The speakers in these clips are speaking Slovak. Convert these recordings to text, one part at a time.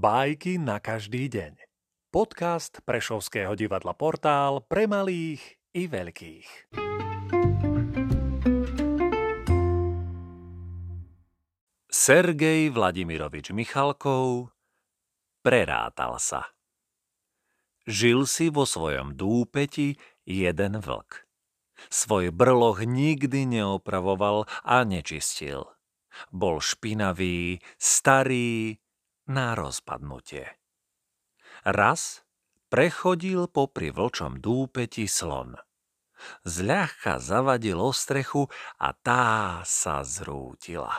Bajky na každý deň. Podcast Prešovského divadla Portál pre malých i veľkých. Sergej Vladimirovič Michalkov prerátal sa. Žil si vo svojom dúpeti jeden vlk. Svoj brloh nikdy neopravoval a nečistil. Bol špinavý, starý, na rozpadnutie. Raz prechodil popri vlčom dúpeti slon. Zľahka zavadil o strechu a tá sa zrútila.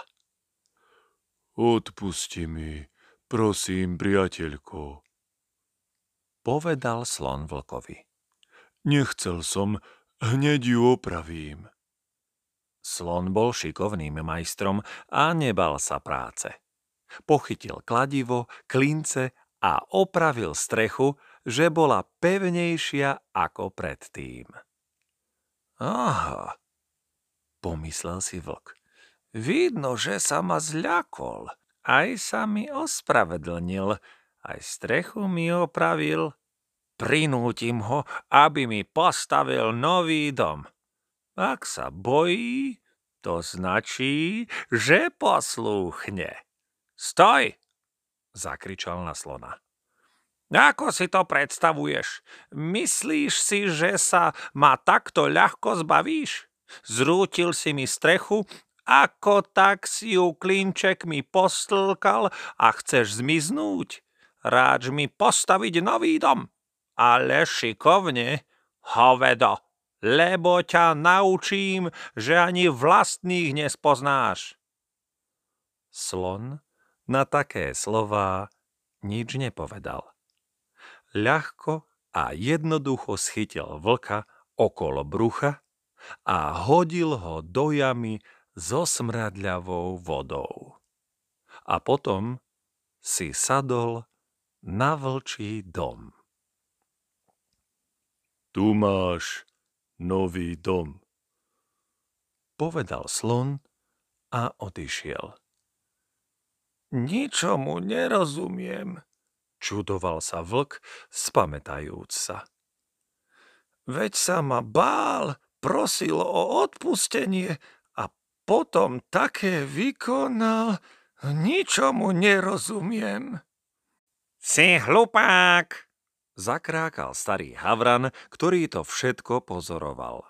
Odpusti mi, prosím, priateľko, povedal slon vlkovi. Nechcel som, hneď ju opravím. Slon bol šikovným majstrom a nebal sa práce. Pochytil kladivo, klince a opravil strechu, že bola pevnejšia ako predtým. Aha, pomyslel si vlk. Vidno, že sa ma zľakol. Aj sa mi ospravedlnil. Aj strechu mi opravil. Prinútim ho, aby mi postavil nový dom. Ak sa bojí, to značí, že poslúchne. Stoj! zakričal na slona. Ako si to predstavuješ? Myslíš si, že sa ma takto ľahko zbavíš? Zrútil si mi strechu, ako tak si ju klinček mi postlkal a chceš zmiznúť? Ráč mi postaviť nový dom. Ale šikovne, hovedo, lebo ťa naučím, že ani vlastných nespoznáš. Slon na také slová nič nepovedal. Ľahko a jednoducho schytil vlka okolo brucha a hodil ho do jamy so smradľavou vodou. A potom si sadol na vlčí dom. Tu máš nový dom, povedal slon a odišiel. Ničomu nerozumiem, čudoval sa vlk, spametajúc sa. Veď sa ma bál, prosil o odpustenie a potom také vykonal, ničomu nerozumiem. Si hlupák, zakrákal starý Havran, ktorý to všetko pozoroval.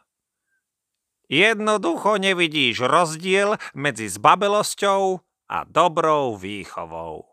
Jednoducho nevidíš rozdiel medzi zbabelosťou a dobrou výchovou.